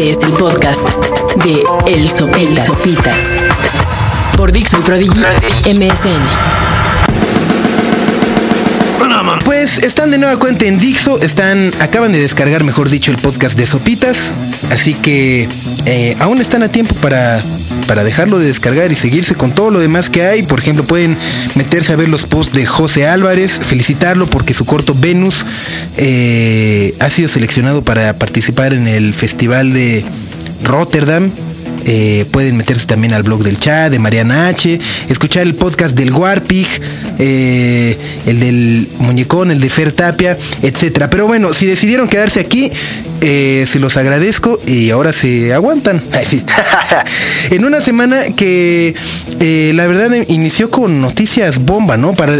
Este es el podcast de El Sopitas. Por Dixon Prodigy MSN. Pues están de nueva cuenta en Dixo, están, acaban de descargar, mejor dicho, el podcast de Sopitas, así que eh, aún están a tiempo para, para dejarlo de descargar y seguirse con todo lo demás que hay. Por ejemplo, pueden meterse a ver los posts de José Álvarez, felicitarlo porque su corto Venus eh, ha sido seleccionado para participar en el festival de Rotterdam eh, pueden meterse también al blog del chat de Mariana H, escuchar el podcast del Warpig, eh, el del Muñecón, el de Fer Tapia, etcétera. Pero bueno, si decidieron quedarse aquí, eh, se los agradezco y ahora se aguantan. en una semana que la verdad inició con noticias bomba, ¿no? Para,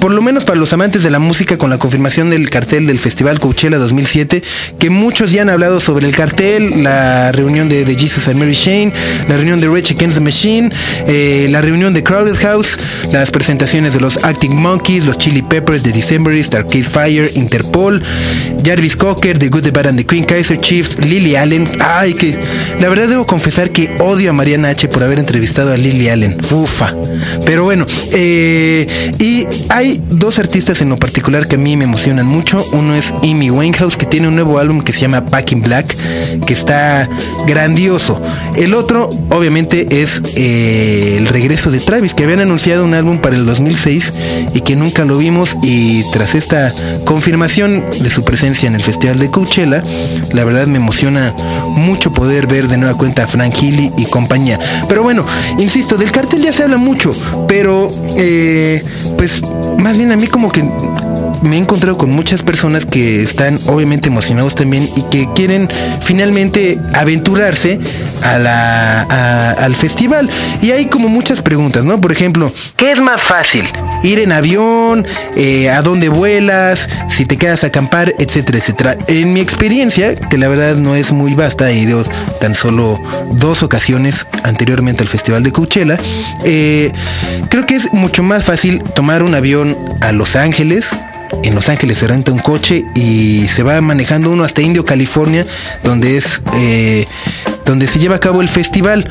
por lo menos para los amantes de la música, con la confirmación del cartel del Festival Coachella 2007, que muchos ya han hablado sobre el cartel, la reunión de, de Jesus and Mary Shane la reunión de Rage Against the Machine, eh, la reunión de Crowded House, las presentaciones de los Arctic Monkeys, los Chili Peppers, The Decemberist, Arcade Fire, Interpol, Jarvis Cocker, The Good, The Bad and The Queen, Kaiser Chiefs, Lily Allen. Ay, que la verdad debo confesar que odio a Mariana H por haber entrevistado a Lily Allen. Fufa. Pero bueno, eh, y hay dos artistas en lo particular que a mí me emocionan mucho. Uno es Amy Winehouse, que tiene un nuevo álbum que se llama Back in Black, que está grandioso. El otro, obviamente, es eh, el regreso de Travis, que habían anunciado un álbum para el 2006 y que nunca lo vimos. Y tras esta confirmación de su presencia en el Festival de Coachella, la verdad me emociona mucho poder ver de nueva cuenta a Frank Healy y compañía. Pero bueno, insisto, del cartel ya se habla mucho, pero eh, pues más bien a mí como que me he encontrado con muchas personas que están obviamente emocionados también y que quieren finalmente aventurarse a la, al festival. Y hay como muchas preguntas, ¿no? Por ejemplo, ¿qué es más fácil? Ir en avión, eh, a dónde vuelas, si te quedas a acampar, etcétera, etcétera. En mi experiencia, que la verdad no es muy vasta, he ido tan solo dos ocasiones anteriormente al Festival de Coachella, eh, creo que es mucho más fácil tomar un avión a Los Ángeles, en Los Ángeles se renta un coche y se va manejando uno hasta Indio, California, donde es eh, donde se lleva a cabo el festival.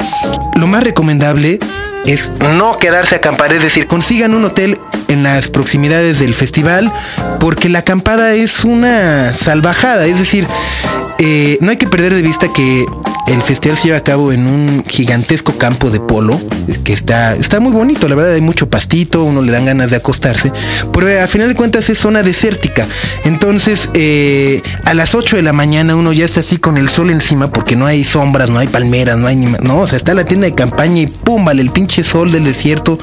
Lo más recomendable es no quedarse a acampar, es decir, consigan un hotel en las proximidades del festival, porque la acampada es una salvajada, es decir, eh, no hay que perder de vista que el festival se lleva a cabo en un gigantesco campo de polo, que está, está muy bonito, la verdad hay mucho pastito, uno le dan ganas de acostarse, pero a final de cuentas es zona desértica. Entonces, eh, a las 8 de la mañana uno ya está así con el sol encima porque no hay sombras, no hay palmeras, no hay ni... No, o sea, está la tienda de campaña y pum, vale el pinche sol del desierto.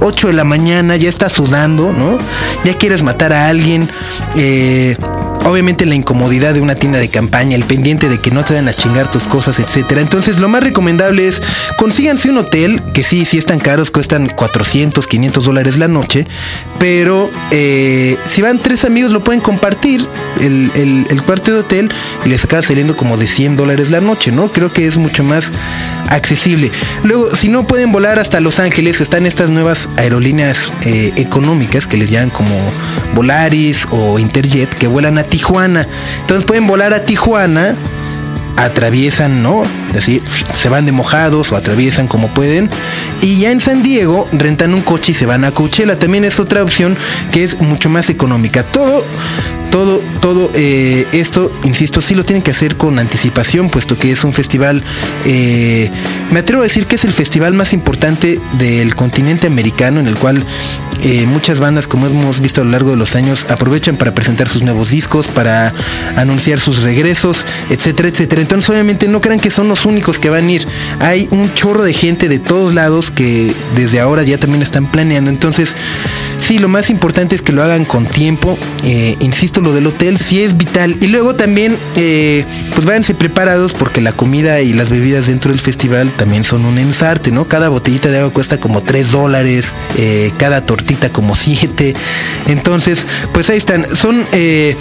8 de la mañana, ya está sudando, ¿no? Ya quieres matar a alguien. Eh, obviamente la incomodidad de una tienda de campaña, el pendiente de que no te dan a chingar tus cosas, etcétera. Entonces, lo más recomendable es consíganse un hotel que sí, sí están caros, cuestan 400, 500 dólares la noche, pero eh, si van tres amigos lo pueden compartir el, el, cuarto de hotel y les acaba saliendo como de 100 dólares la noche, ¿no? Creo que es mucho más accesible. Luego, si no pueden volar hasta Los Ángeles, están estas nuevas aerolíneas eh, económicas que les llaman como Volaris o Interjet que vuelan a Tijuana. Entonces pueden volar a Tijuana, atraviesan, ¿no? Así se van de mojados o atraviesan como pueden. Y ya en San Diego rentan un coche y se van a Coachella. También es otra opción que es mucho más económica. Todo todo, todo eh, esto, insisto, sí lo tienen que hacer con anticipación, puesto que es un festival, eh, me atrevo a decir que es el festival más importante del continente americano, en el cual eh, muchas bandas, como hemos visto a lo largo de los años, aprovechan para presentar sus nuevos discos, para anunciar sus regresos, etcétera, etcétera. Entonces, obviamente, no crean que son los únicos que van a ir. Hay un chorro de gente de todos lados que desde ahora ya también están planeando. Entonces, sí, lo más importante es que lo hagan con tiempo. insisto, lo del hotel sí es vital. Y luego también, eh, pues váyanse preparados porque la comida y las bebidas dentro del festival también son un ensarte, ¿no? Cada botellita de agua cuesta como 3 dólares, eh, cada tortita como 7. Entonces, pues ahí están. Son eh,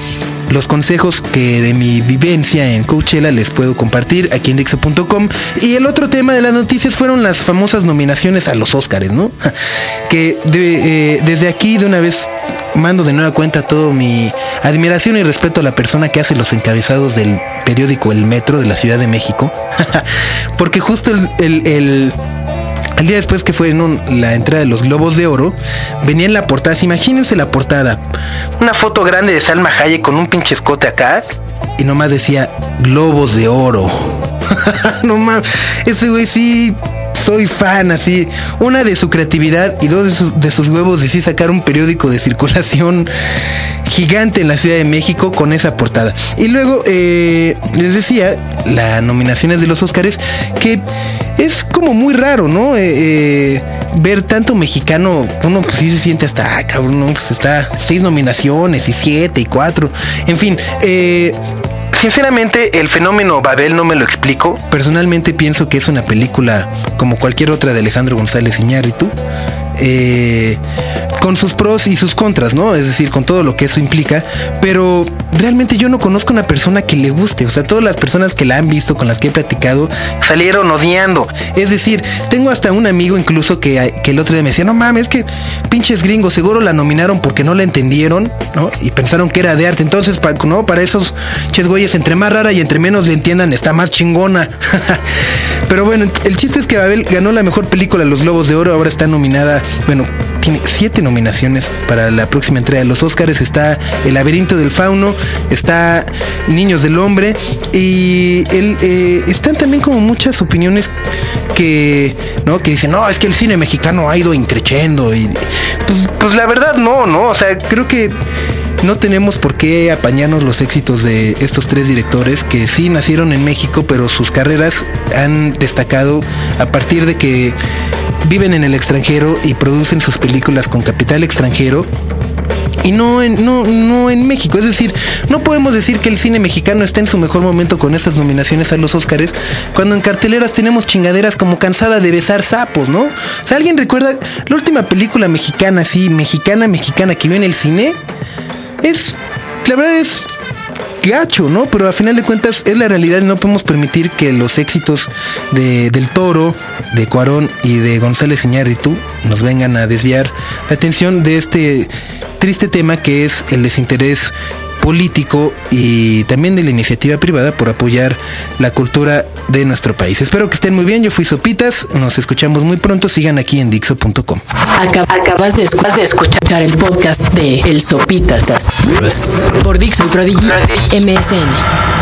los consejos que de mi vivencia en Coachella les puedo compartir aquí en Dixo.com. Y el otro tema de las noticias fueron las famosas nominaciones a los Oscars, ¿no? Que desde aquí de una vez mando de nueva cuenta todo mi admiración y respeto a la persona que hace los encabezados del periódico El Metro de la Ciudad de México. Porque justo el, el, día después que fue en la entrada de los Globos de Oro, venía en la portada, imagínense la portada, una foto grande de Salma Hayek con un pinche escote acá y nomás decía Globos de Oro. no mames, ese güey sí soy fan, así. Una de su creatividad y dos de sus, huevos de sacar un periódico de circulación gigante en la Ciudad de México con esa portada. Y luego, eh, les decía, la nominaciones de los Óscares, que es como muy raro, ¿no? Eh, eh, ver tanto mexicano, uno pues sí se siente hasta, ah, cabrón, pues está seis nominaciones y siete y cuatro. En fin, eh Sinceramente, el fenómeno Babel no me lo explico. Personalmente pienso que es una película como cualquier otra de Alejandro González Iñárritu. Eh, con sus pros y sus contras, ¿no? Es decir, con todo lo que eso implica. Pero realmente yo no conozco una persona que le guste. O sea, todas las personas que la han visto, con las que he platicado, salieron odiando. Es decir, tengo hasta un amigo incluso que, que el otro día me decía, no mames, es que pinches gringos seguro la nominaron porque no la entendieron, ¿no? Y pensaron que era de arte. Entonces, ¿no? Para esos ches güeyes, entre más rara y entre menos le entiendan, está más chingona. Pero bueno, el chiste es que Babel ganó la mejor película Los Globos de Oro. Ahora está nominada, bueno, tiene siete nominaciones para la próxima entrega de los Oscars. Está El laberinto del fauno, está Niños del hombre y el, eh, están también como muchas opiniones que, ¿no? que dicen, no, es que el cine mexicano ha ido increciendo y pues, pues la verdad no, ¿no? O sea, creo que no tenemos por qué apañarnos los éxitos de estos tres directores que sí nacieron en México, pero sus carreras han destacado a partir de que viven en el extranjero y producen sus películas con capital extranjero y no en, no, no en México. Es decir, no podemos decir que el cine mexicano está en su mejor momento con estas nominaciones a los Oscars, cuando en carteleras tenemos chingaderas como Cansada de besar sapos, ¿no? O sea, ¿alguien recuerda la última película mexicana, sí, mexicana, mexicana que vio en el cine? es, la verdad es gacho, ¿no? Pero a final de cuentas es la realidad y no podemos permitir que los éxitos de, del Toro, de Cuarón y de González Iñárritu nos vengan a desviar la atención de este triste tema que es el desinterés político y también de la iniciativa privada por apoyar la cultura de nuestro país. Espero que estén muy bien. Yo fui Sopitas. Nos escuchamos muy pronto. Sigan aquí en Dixo.com. Acabas de, escuchar el podcast de El Sopitas por Dixo y Prodigy MSN.